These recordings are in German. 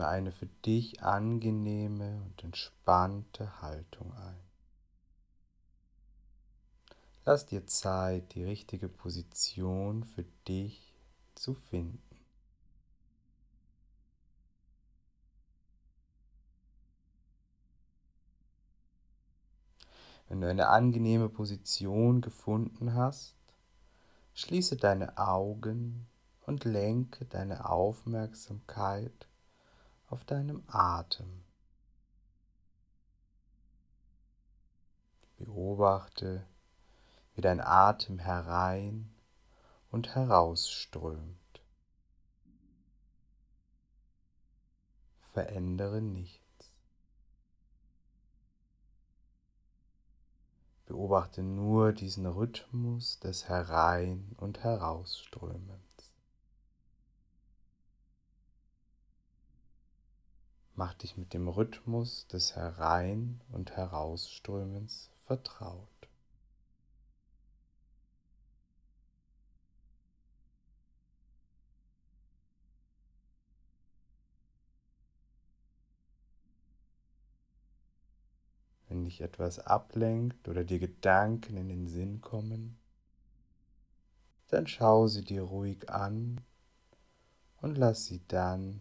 Nehme eine für dich angenehme und entspannte Haltung ein. Lass dir Zeit, die richtige Position für dich zu finden. Wenn du eine angenehme Position gefunden hast, schließe deine Augen und lenke deine Aufmerksamkeit auf deinem Atem. Beobachte, wie dein Atem herein und herausströmt. Verändere nichts. Beobachte nur diesen Rhythmus des Herein- und Herausströmens. Mach dich mit dem Rhythmus des Herein- und Herausströmens vertraut. Wenn dich etwas ablenkt oder dir Gedanken in den Sinn kommen, dann schau sie dir ruhig an und lass sie dann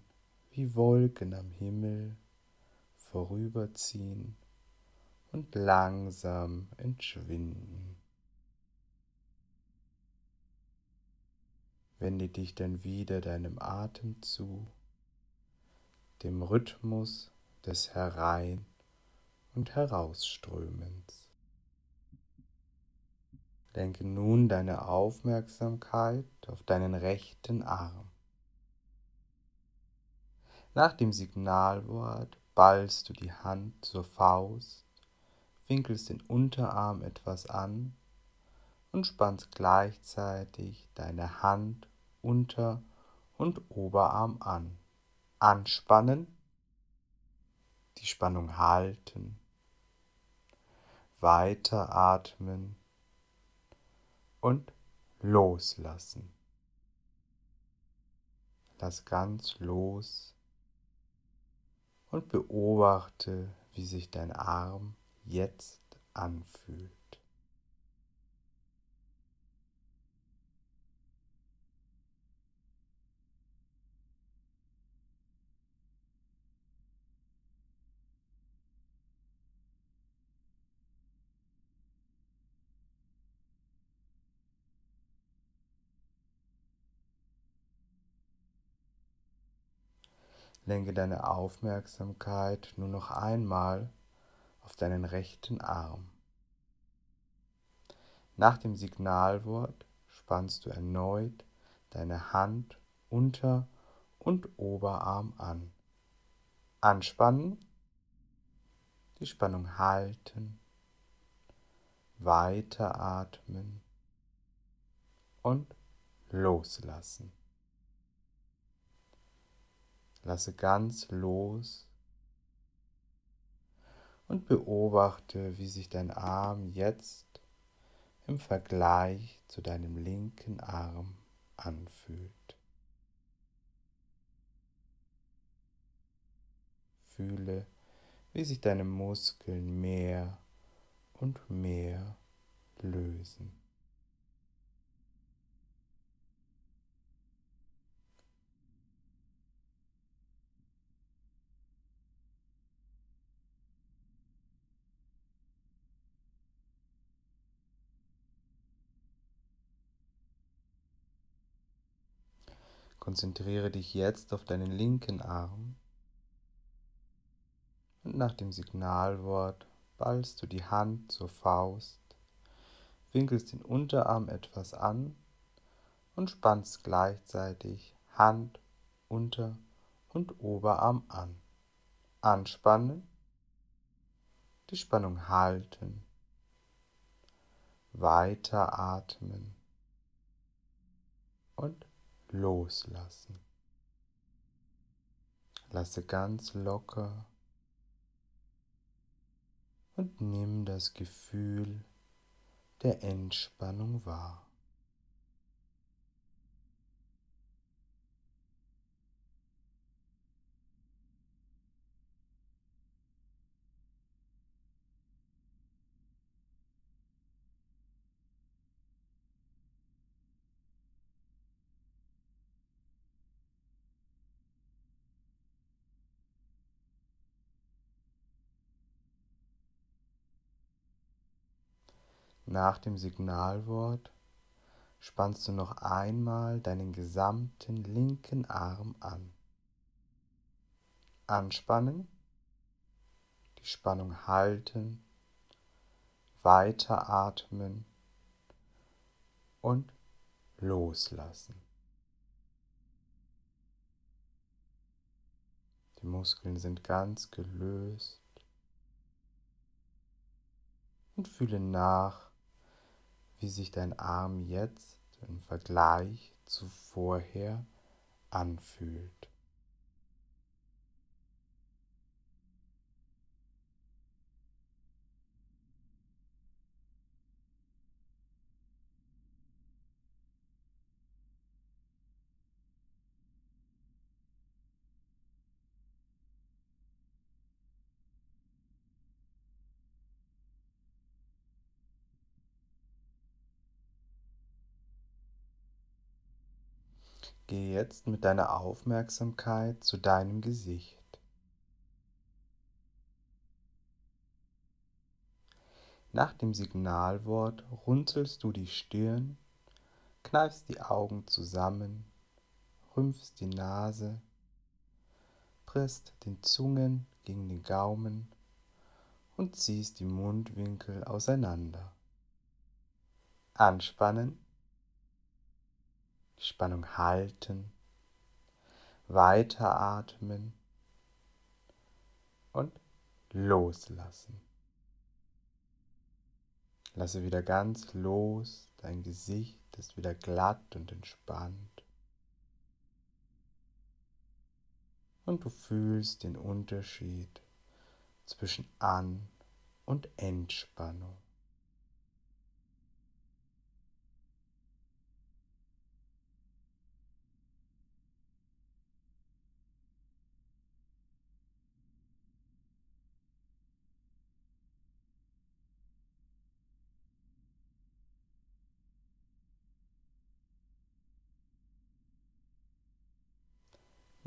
wie Wolken am Himmel vorüberziehen und langsam entschwinden. Wende dich dann wieder deinem Atem zu, dem Rhythmus des Herein- und Herausströmens. Lenke nun deine Aufmerksamkeit auf deinen rechten Arm. Nach dem Signalwort ballst du die Hand zur Faust, winkelst den Unterarm etwas an und spannst gleichzeitig deine Hand unter und Oberarm an. Anspannen, die Spannung halten weiter atmen und loslassen. Lass ganz los und beobachte, wie sich dein Arm jetzt anfühlt. Lenke deine Aufmerksamkeit nur noch einmal auf deinen rechten Arm. Nach dem Signalwort spannst du erneut deine Hand unter und Oberarm an. Anspannen, die Spannung halten, weiteratmen und loslassen. Lasse ganz los und beobachte, wie sich dein Arm jetzt im Vergleich zu deinem linken Arm anfühlt. Fühle, wie sich deine Muskeln mehr und mehr lösen. Konzentriere dich jetzt auf deinen linken Arm. Und nach dem Signalwort ballst du die Hand zur Faust, winkelst den Unterarm etwas an und spannst gleichzeitig Hand, Unter- und Oberarm an. Anspannen, die Spannung halten, weiter atmen. Und loslassen. Lasse ganz locker und nimm das Gefühl der Entspannung wahr. Nach dem Signalwort spannst du noch einmal deinen gesamten linken Arm an. Anspannen, die Spannung halten, weiter atmen und loslassen. Die Muskeln sind ganz gelöst und fühle nach, wie sich dein Arm jetzt im Vergleich zu vorher anfühlt. Gehe jetzt mit deiner Aufmerksamkeit zu deinem Gesicht. Nach dem Signalwort runzelst du die Stirn, kneifst die Augen zusammen, rümpfst die Nase, presst den Zungen gegen den Gaumen und ziehst die Mundwinkel auseinander. Anspannen Spannung halten, weiteratmen und loslassen. Lasse wieder ganz los, dein Gesicht ist wieder glatt und entspannt. Und du fühlst den Unterschied zwischen An- und Entspannung.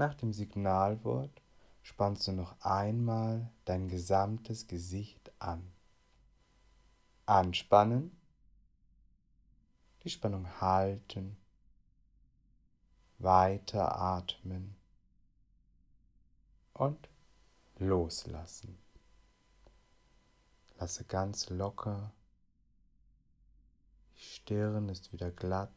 Nach dem Signalwort spannst du noch einmal dein gesamtes Gesicht an. Anspannen, die Spannung halten, weiter atmen und loslassen. Lasse ganz locker, die Stirn ist wieder glatt,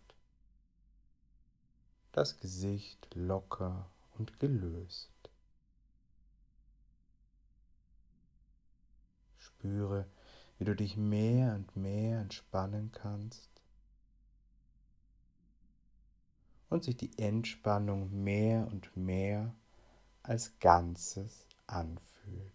das Gesicht locker und gelöst. Spüre, wie du dich mehr und mehr entspannen kannst und sich die Entspannung mehr und mehr als Ganzes anfühlt.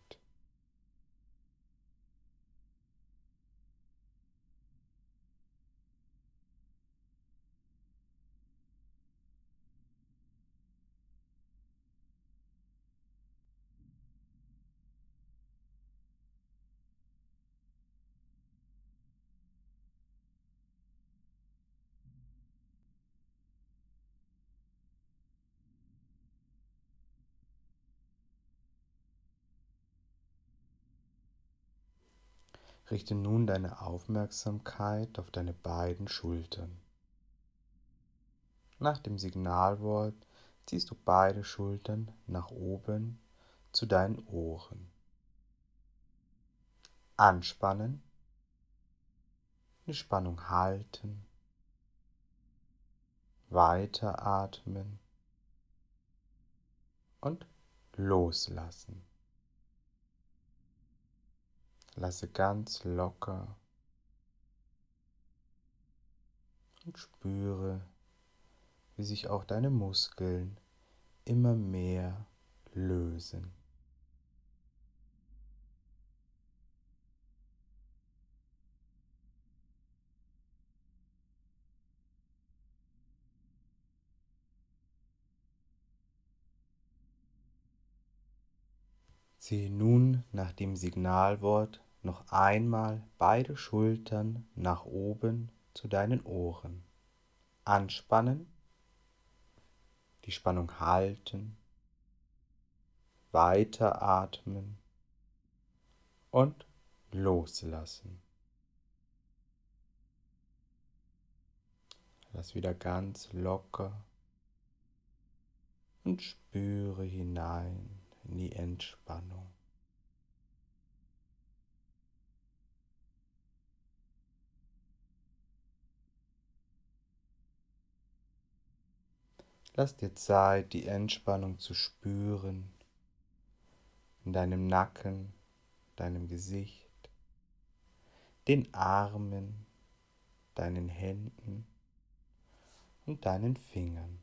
Richte nun deine Aufmerksamkeit auf deine beiden Schultern. Nach dem Signalwort ziehst du beide Schultern nach oben zu deinen Ohren. Anspannen, die Spannung halten, weiteratmen und loslassen. Lasse ganz locker und spüre, wie sich auch deine Muskeln immer mehr lösen. Ziehe nun nach dem Signalwort noch einmal beide Schultern nach oben zu deinen Ohren. Anspannen, die Spannung halten, weiter atmen und loslassen. Lass wieder ganz locker und spüre hinein in die Entspannung. Lass dir Zeit, die Entspannung zu spüren in deinem Nacken, deinem Gesicht, den Armen, deinen Händen und deinen Fingern.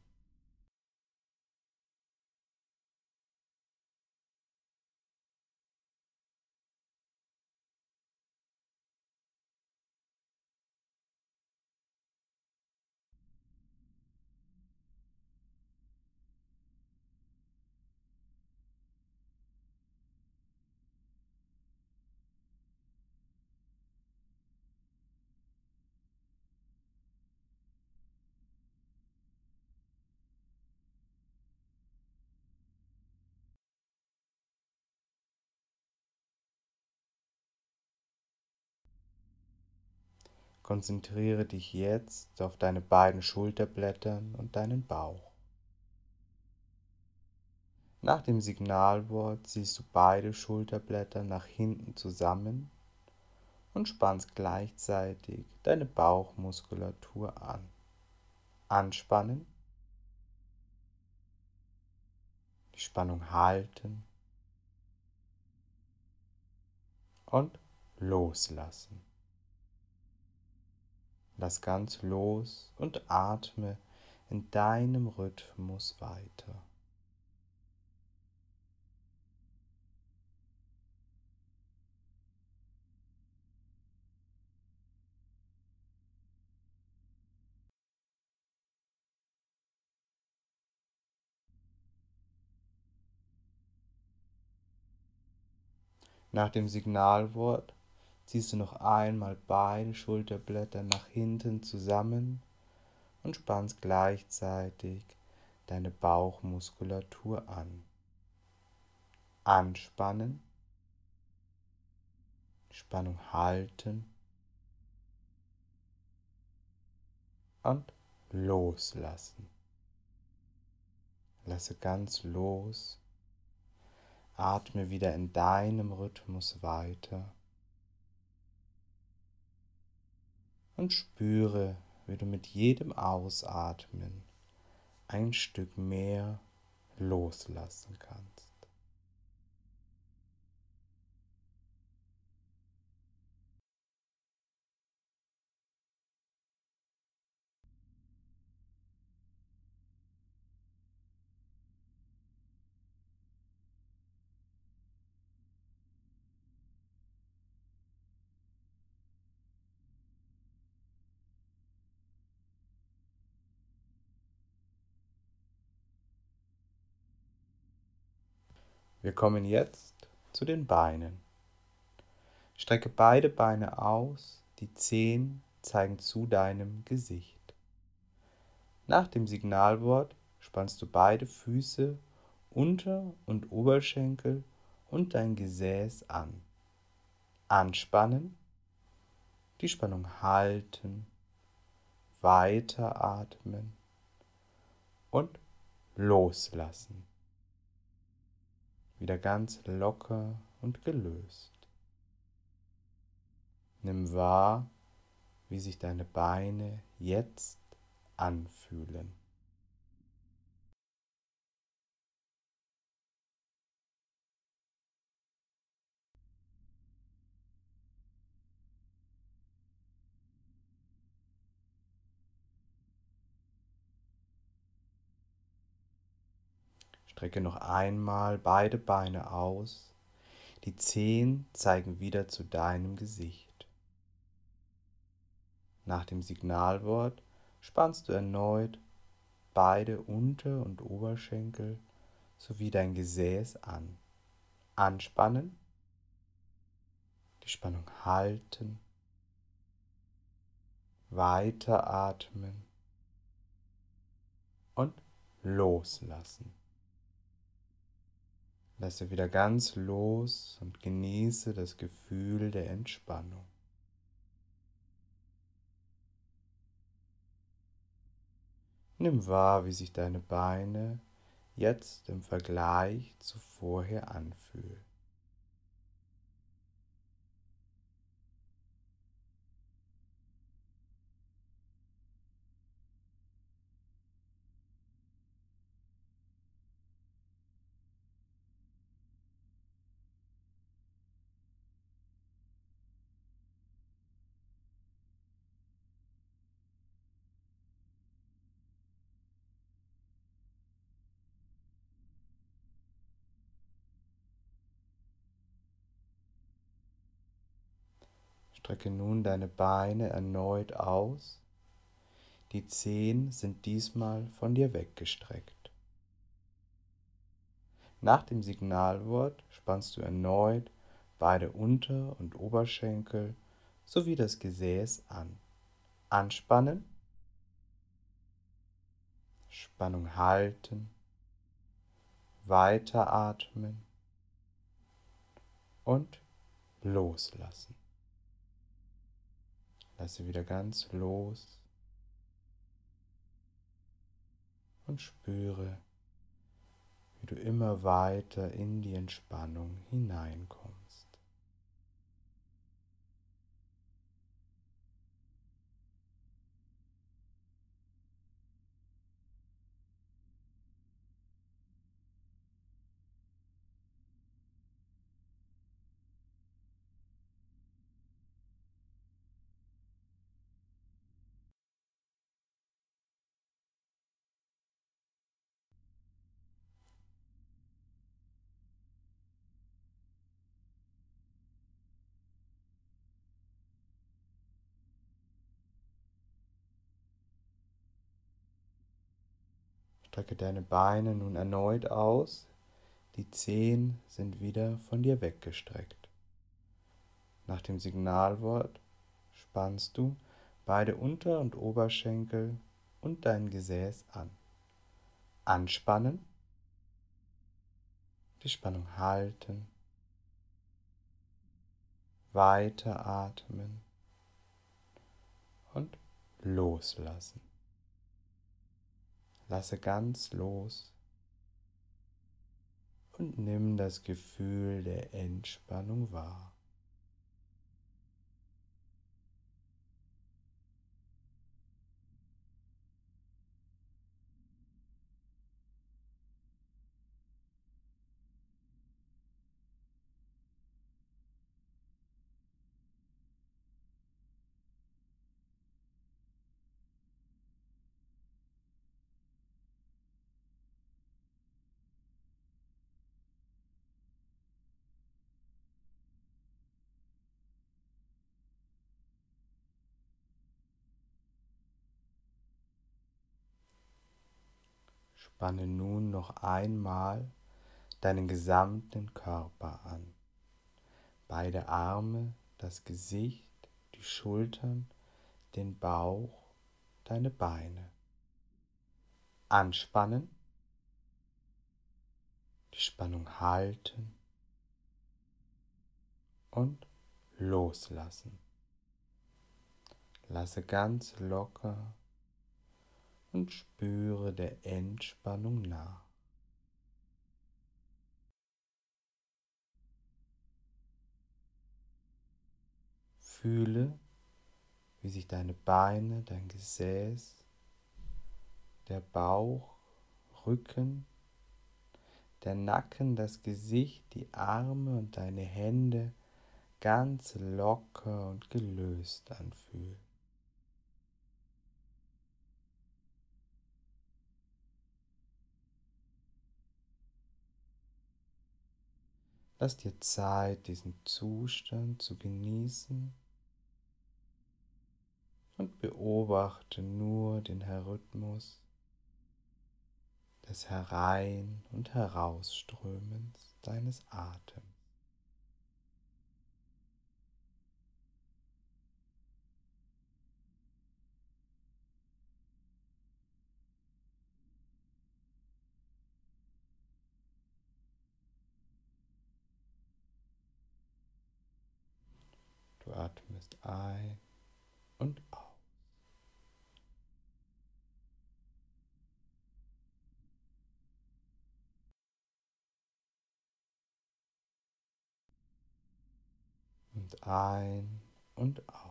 Konzentriere dich jetzt auf deine beiden Schulterblätter und deinen Bauch. Nach dem Signalwort ziehst du beide Schulterblätter nach hinten zusammen und spannst gleichzeitig deine Bauchmuskulatur an. Anspannen, die Spannung halten und loslassen. Lass ganz los und atme in deinem Rhythmus weiter. Nach dem Signalwort ziehst du noch einmal beide Schulterblätter nach hinten zusammen und spannst gleichzeitig deine Bauchmuskulatur an. Anspannen, Spannung halten und loslassen. Lasse ganz los, atme wieder in deinem Rhythmus weiter. Und spüre, wie du mit jedem Ausatmen ein Stück mehr loslassen kannst. Wir kommen jetzt zu den Beinen. Strecke beide Beine aus, die Zehen zeigen zu deinem Gesicht. Nach dem Signalwort spannst du beide Füße, Unter- und Oberschenkel und dein Gesäß an. Anspannen, die Spannung halten, weiteratmen und loslassen wieder ganz locker und gelöst. Nimm wahr, wie sich deine Beine jetzt anfühlen. Strecke noch einmal beide Beine aus. Die Zehen zeigen wieder zu deinem Gesicht. Nach dem Signalwort spannst du erneut beide Unter- und Oberschenkel sowie dein Gesäß an. Anspannen, die Spannung halten, weiteratmen und loslassen. Lasse wieder ganz los und genieße das Gefühl der Entspannung. nimm wahr, wie sich deine Beine jetzt im Vergleich zu vorher anfühlen. Strecke nun deine Beine erneut aus. Die Zehen sind diesmal von dir weggestreckt. Nach dem Signalwort spannst du erneut beide Unter- und Oberschenkel sowie das Gesäß an. Anspannen, Spannung halten, weiteratmen und loslassen. Lasse wieder ganz los und spüre, wie du immer weiter in die Entspannung hineinkommst. Strecke deine Beine nun erneut aus. Die Zehen sind wieder von dir weggestreckt. Nach dem Signalwort spannst du beide Unter- und Oberschenkel und dein Gesäß an. Anspannen, die Spannung halten, weiteratmen und loslassen. Lasse ganz los und nimm das Gefühl der Entspannung wahr. Spanne nun noch einmal deinen gesamten Körper an. Beide Arme, das Gesicht, die Schultern, den Bauch, deine Beine. Anspannen, die Spannung halten und loslassen. Lasse ganz locker und spüre der Entspannung nach. Fühle, wie sich deine Beine, dein Gesäß, der Bauch, Rücken, der Nacken, das Gesicht, die Arme und deine Hände ganz locker und gelöst anfühlen. Lass dir Zeit, diesen Zustand zu genießen und beobachte nur den Rhythmus des Herein- und Herausströmens deines Atems. atmest ein und aus. Und ein und aus.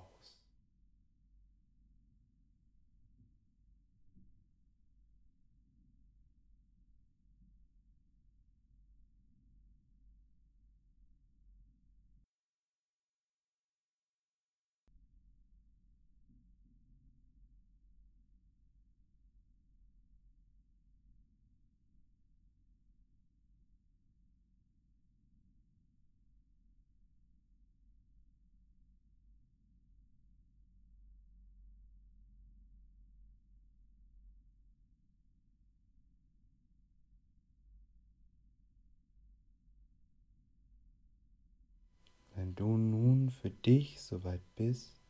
Du nun für dich soweit bist,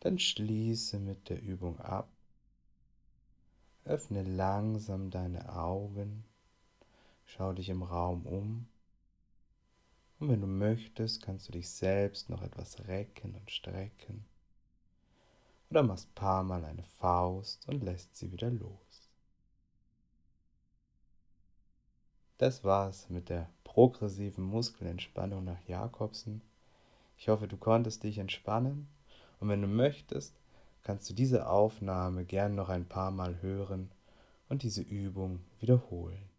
dann schließe mit der Übung ab, öffne langsam deine Augen, schau dich im Raum um. Und wenn du möchtest, kannst du dich selbst noch etwas recken und strecken. Oder machst paar Mal eine Faust und lässt sie wieder los. Das war's mit der progressiven Muskelentspannung nach Jakobsen. Ich hoffe, du konntest dich entspannen und wenn du möchtest, kannst du diese Aufnahme gern noch ein paar Mal hören und diese Übung wiederholen.